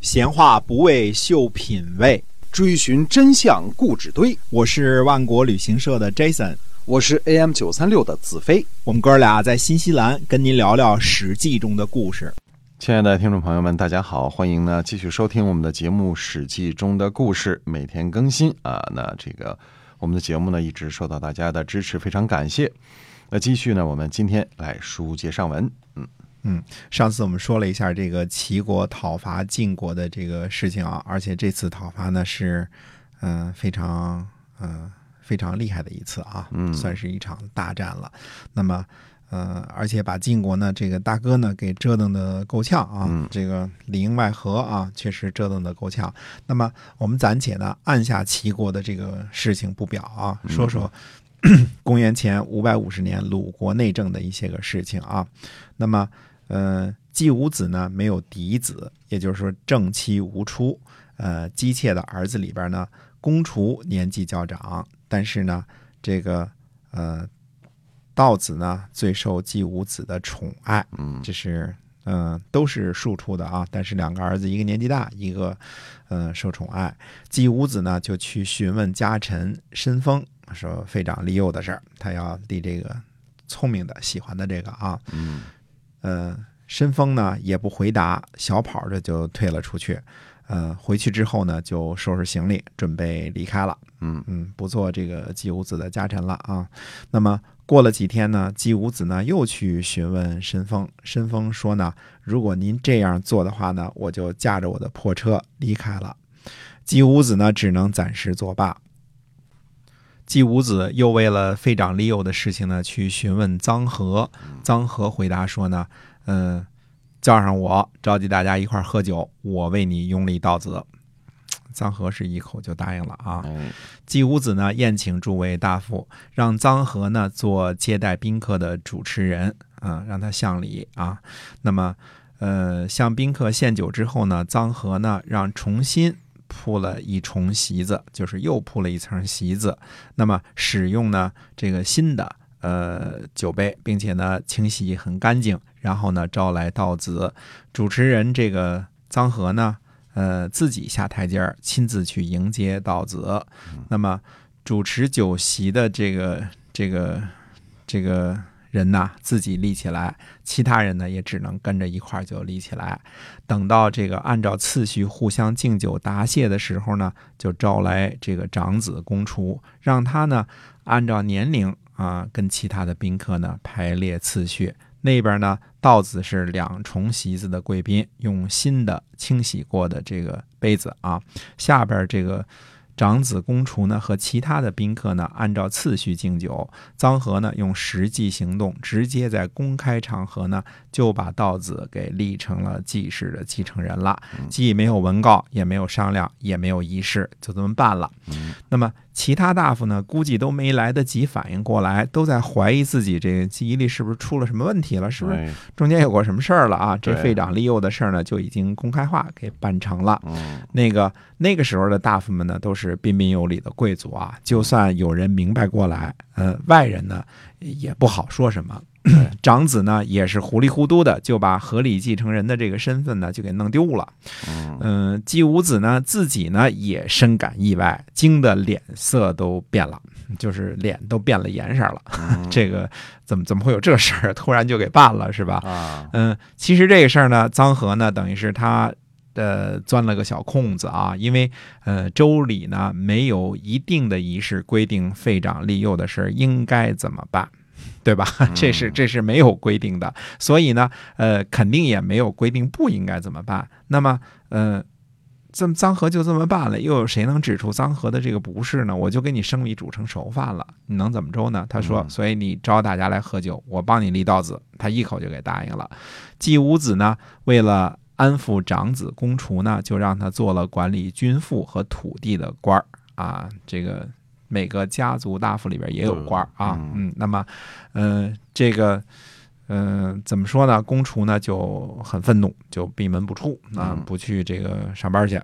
闲话不为秀品味，追寻真相故纸堆。我是万国旅行社的 Jason，我是 AM 九三六的子飞。我们哥俩在新西兰跟您聊聊《史记》中的故事。亲爱的听众朋友们，大家好，欢迎呢继续收听我们的节目《史记》中的故事，每天更新啊。那这个我们的节目呢一直受到大家的支持，非常感谢。那继续呢，我们今天来书接上文，嗯。嗯，上次我们说了一下这个齐国讨伐晋国的这个事情啊，而且这次讨伐呢是，嗯，非常嗯非常厉害的一次啊，嗯，算是一场大战了。那么，呃，而且把晋国呢这个大哥呢给折腾的够呛啊，这个里应外合啊，确实折腾的够呛。那么我们暂且呢按下齐国的这个事情不表啊，说说 公元前五百五十年鲁国内政的一些个事情啊，那么。呃，季武子呢没有嫡子，也就是说正妻无出。呃，姬妾的儿子里边呢，公除年纪较长，但是呢，这个呃，道子呢最受季武子的宠爱。嗯，这是嗯都是庶出的啊，但是两个儿子一个年纪大，一个嗯受宠爱。季武子呢就去询问家臣申封，说废长立幼的事儿，他要立这个聪明的、喜欢的这个啊。嗯。呃，申峰呢也不回答，小跑着就退了出去。呃，回去之后呢，就收拾行李，准备离开了。嗯嗯，不做这个姬无子的家臣了啊。那么过了几天呢，姬无子呢又去询问申峰，申峰说呢，如果您这样做的话呢，我就驾着我的破车离开了。姬无子呢只能暂时作罢。季武子又为了废长立幼的事情呢，去询问臧和。臧和回答说呢，嗯，叫上我，召集大家一块喝酒，我为你拥立道子。臧和是一口就答应了啊。季武子呢，宴请诸位大夫，让臧和呢做接待宾客的主持人，啊，让他向礼啊。那么，呃，向宾客献酒之后呢，臧和呢让重新。铺了一重席子，就是又铺了一层席子。那么使用呢这个新的呃酒杯，并且呢清洗很干净。然后呢招来道子，主持人这个臧和呢呃自己下台阶儿，亲自去迎接道子。那么主持酒席的这个这个这个。人呐，自己立起来，其他人呢也只能跟着一块儿就立起来。等到这个按照次序互相敬酒答谢的时候呢，就招来这个长子公厨，让他呢按照年龄啊跟其他的宾客呢排列次序。那边呢，道子是两重席子的贵宾，用新的清洗过的这个杯子啊，下边这个。长子公厨呢和其他的宾客呢按照次序敬酒，臧和呢用实际行动直接在公开场合呢就把道子给立成了季氏的继承人了，既没有文告，也没有商量，也没有仪式，就这么办了。那么。其他大夫呢，估计都没来得及反应过来，都在怀疑自己这个记忆力是不是出了什么问题了，是不是中间有过什么事儿了啊？这废长立幼的事儿呢，就已经公开化给办成了。那个那个时候的大夫们呢，都是彬彬有礼的贵族啊，就算有人明白过来，呃，外人呢也不好说什么。长子呢也是糊里糊涂的就把合理继承人的这个身份呢就给弄丢了。嗯，继武子呢自己呢也深感意外，惊得脸色都变了，就是脸都变了颜色了。这个怎么怎么会有这事儿？突然就给办了是吧？啊，嗯，其实这个事儿呢，臧和呢等于是他呃钻了个小空子啊，因为呃周礼呢没有一定的仪式规定废长立幼的事儿应该怎么办。对吧？这是这是没有规定的，所以呢，呃，肯定也没有规定不应该怎么办。那么，呃，这么臧和就这么办了，又有谁能指出臧和的这个不是呢？我就给你生米煮成熟饭了，你能怎么着呢？他说，所以你招大家来喝酒，我帮你立道子。他一口就给答应了。季武子呢，为了安抚长子公厨呢，就让他做了管理军赋和土地的官儿啊，这个。每个家族大夫里边也有官啊，嗯，那么，嗯，这个，嗯，怎么说呢？公厨呢就很愤怒，就闭门不出啊，不去这个上班去，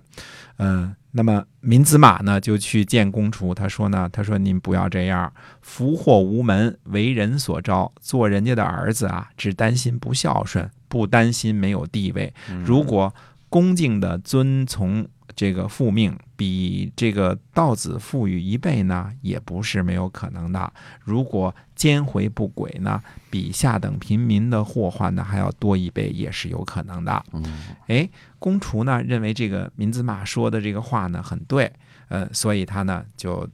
嗯，那么闵子马呢就去见公厨，他说呢，他说您不要这样，福祸无门，为人所招，做人家的儿子啊，只担心不孝顺，不担心没有地位，如果。恭敬的遵从这个复命，比这个道子富裕一倍呢，也不是没有可能的。如果奸回不轨呢，比下等平民的祸患呢还要多一倍，也是有可能的。嗯哎，公厨呢认为这个民子马说的这个话呢很对，呃，所以他呢就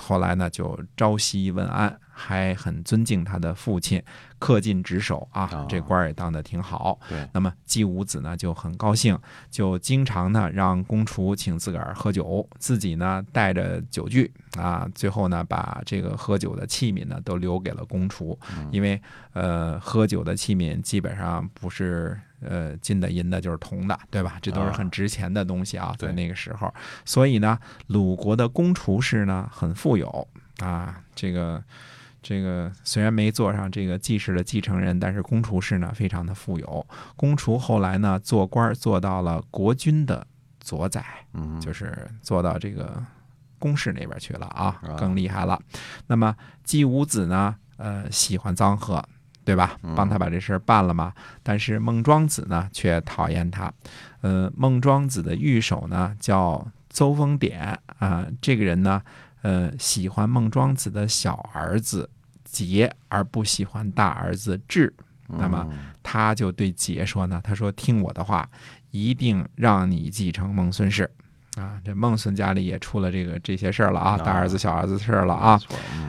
后来呢就朝夕问安，还很尊敬他的父亲，恪尽职守啊哦，这官儿也当得挺好。对，那么季武子呢就很高兴，就经常呢让公厨请自个儿喝酒，自己呢带着酒具啊，最后呢把这个喝酒的器皿呢都留给了公厨，因为呃喝酒的器皿基本上不是呃金的银的就是铜的，对吧？这都是很值钱的东西啊，在那个时候，所以呢鲁国的公厨氏呢很富有啊，这个。这个虽然没做上这个季氏的继承人，但是公厨氏呢非常的富有。公厨后来呢做官做到了国君的左宰，嗯，就是做到这个公室那边去了啊啊，更厉害了。那么季武子呢，呃，喜欢臧和，对吧嗯？帮他把这事儿办了嘛。但是孟庄子呢，却讨厌他。呃，孟庄子的御手呢叫邹丰典啊、这个人呢，呃，喜欢孟庄子的小儿子桀，而不喜欢大儿子智。那么嗯他就对桀说呢，他说听我的话，一定让你继承孟孙氏。啊，这孟孙家里也出了这个这些事儿了啊，啊大儿子小儿子的事儿了啊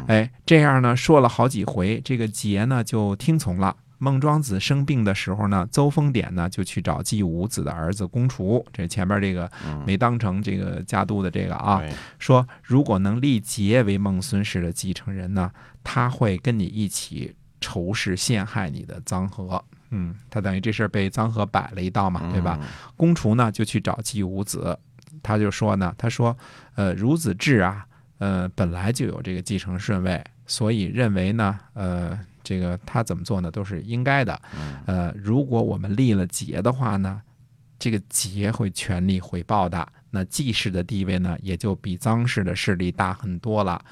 哎，这样呢说了好几回，这个桀呢就听从了。孟庄子生病的时候呢，邹丰典呢就去找季武子的儿子公厨，这前面这个嗯没当成这个家督的这个啊，对说如果能立桀为孟孙氏的继承人呢，他会跟你一起仇视陷害你的臧和。嗯，他等于这事儿被臧和摆了一道嘛，对吧？？公厨呢就去找季武子，他就说呢，他说，呃，孺子志啊，呃，本来就有这个继承顺位，所以认为呢，呃，这个他怎么做呢都是应该的。嗯呃，如果我们立了节的话呢，这个节会全力回报的。那季氏的地位呢，也就比臧氏的势力大很多了。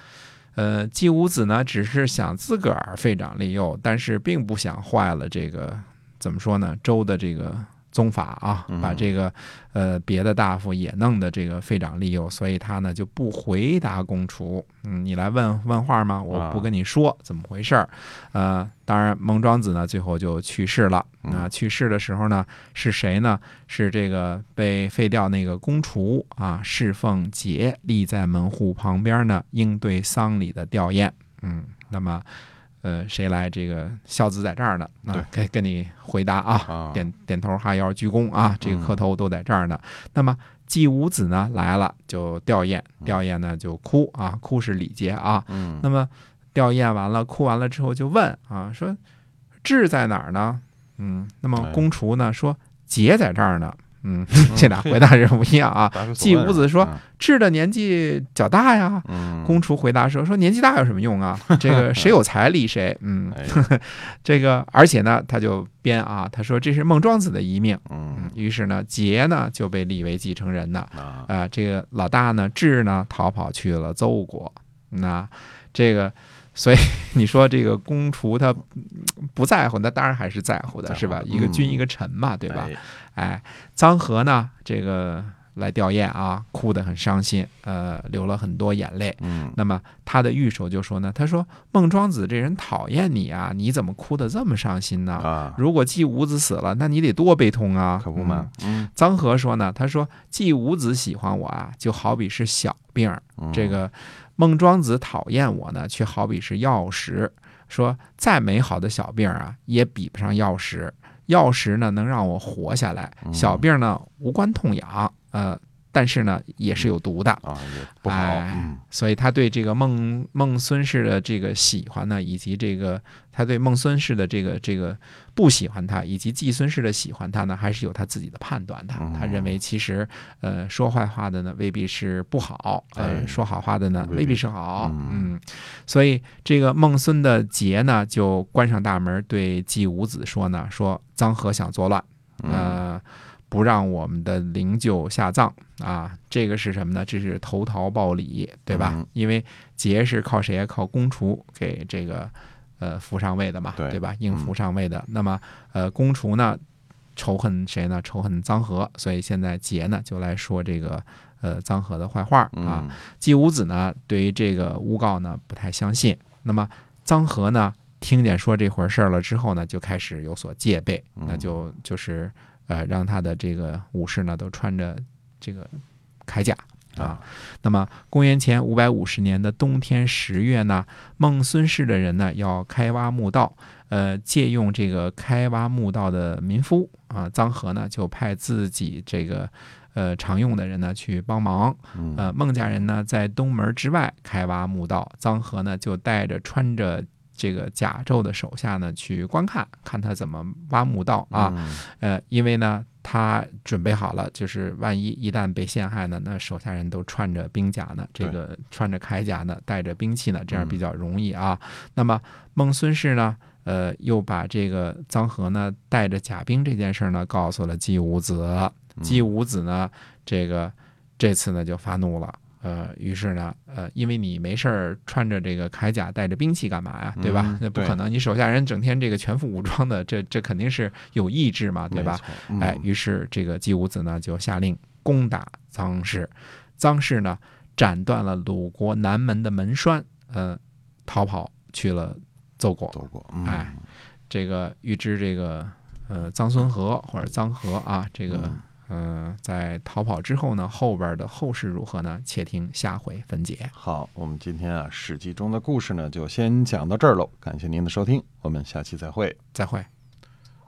呃，季武子呢，只是想自个儿废长立幼，但是并不想坏了这个怎么说呢？周的这个宗法啊，把这个呃别的大夫也弄得这个废长立幼，所以他呢就不回答公厨。嗯，你来问问话吗？我不跟你说怎么回事儿。呃，当然孟庄子呢最后就去世了。啊，去世的时候呢是谁呢？是这个被废掉那个公厨啊，侍奉节立在门户旁边呢，应对丧礼的吊唁。嗯，那么。呃，谁来这个孝子在这儿呢？对啊，跟跟你回答啊，啊点点头哈腰鞠躬啊，这个磕头都在这儿呢。那么季武子呢来了就吊唁，吊唁呢就哭啊，哭是礼节啊。嗯那么吊唁完了，哭完了之后就问啊，说志在哪儿呢？嗯，那么哎公厨呢说节在这儿呢。嗯，这俩回答是不一样啊。季问武子说智的年纪较大呀。嗯，公厨回答说：“说年纪大有什么用啊？这个 谁有才立谁。嗯，哎这个而且呢，他就编啊，他说这是孟庄子的遗命。嗯嗯，于是呢，桀呢就被立为继承人呢。啊啊、这个老大呢，智呢逃跑去了邹国。那这个，所以 你说这个公厨他嗯不在乎，那当然还是在乎的，是吧？嗯一个君一个臣嘛，对吧？哎哎，臧和呢，这个来吊唁啊，哭得很伤心，呃，流了很多眼泪。嗯那么他的御手就说呢，他说孟庄子这人讨厌你啊，你怎么哭得这么伤心呢？啊，如果季武子死了，那你得多悲痛啊！可不嘛，嗯臧和说呢，他说季武子喜欢我啊，就好比是小病儿；嗯这个孟庄子讨厌我呢，却好比是药石。说再美好的小病儿啊，也比不上药石。药石呢能让我活下来，嗯小病呢无关痛痒，呃，但是呢也是有毒的。啊也不好，所以他对这个孟孟孙氏的这个喜欢呢，以及这个他对孟孙氏的这个这个不喜欢他，以及季孙氏的喜欢他呢，还是有他自己的判断的。嗯他认为其实呃说坏话的呢未必是不好，呃哎说好话的呢未必是好。嗯嗯，所以这个孟孙的桀呢就关上大门对季武子说呢，说臧和想作乱，嗯呃。不让我们的灵柩下葬啊，这个是什么呢？这是投桃报李，对吧？嗯因为桀是靠谁？靠公厨给这个呃扶上位的嘛，对吧？应扶上位的。那么呃，公厨呢，仇恨谁呢？仇恨臧和，所以现在桀呢就来说这个呃臧和的坏话啊。嗯季武子呢对于这个诬告呢不太相信，那么臧和呢听见说这回事儿了之后呢，就开始有所戒备，嗯那就就是呃让他的这个武士呢都穿着这个铠甲。啊，那么公元前五百五十年的冬天十月呢，孟孙氏的人呢要开挖墓道，呃，借用这个开挖墓道的民夫啊，臧和呢就派自己这个呃常用的人呢去帮忙，嗯呃，孟家人呢在东门之外开挖墓道，臧和呢就带着穿着这个甲胄的手下呢去观看，看他怎么挖墓道啊。嗯呃，因为呢他准备好了，就是万一一旦被陷害呢，那手下人都穿着兵甲呢，这个穿着铠甲呢，带着兵器呢，这样嗯比较容易啊。那么孟孙氏呢？呃，又把这个臧和呢带着甲兵这件事呢，告诉了季武子。嗯季武子呢，这个这次呢就发怒了。呃，于是呢，呃，因为你没事儿穿着这个铠甲，带着兵器干嘛呀？对吧嗯？那不可能，你手下人整天这个全副武装的，这这肯定是有意志嘛，对吧哎，于是这个姬武子呢就下令攻打臧氏，臧氏呢斩断了鲁国南门的门栓，呃，逃跑去了邹国。邹国，嗯哎这个预知这个呃臧孙和或者臧和啊，这个嗯呃在逃跑之后呢，后边的后事如何呢？且听下回分解。好，我们今天啊《史记》中的故事呢，就先讲到这儿喽。感谢您的收听，我们下期再会。再会。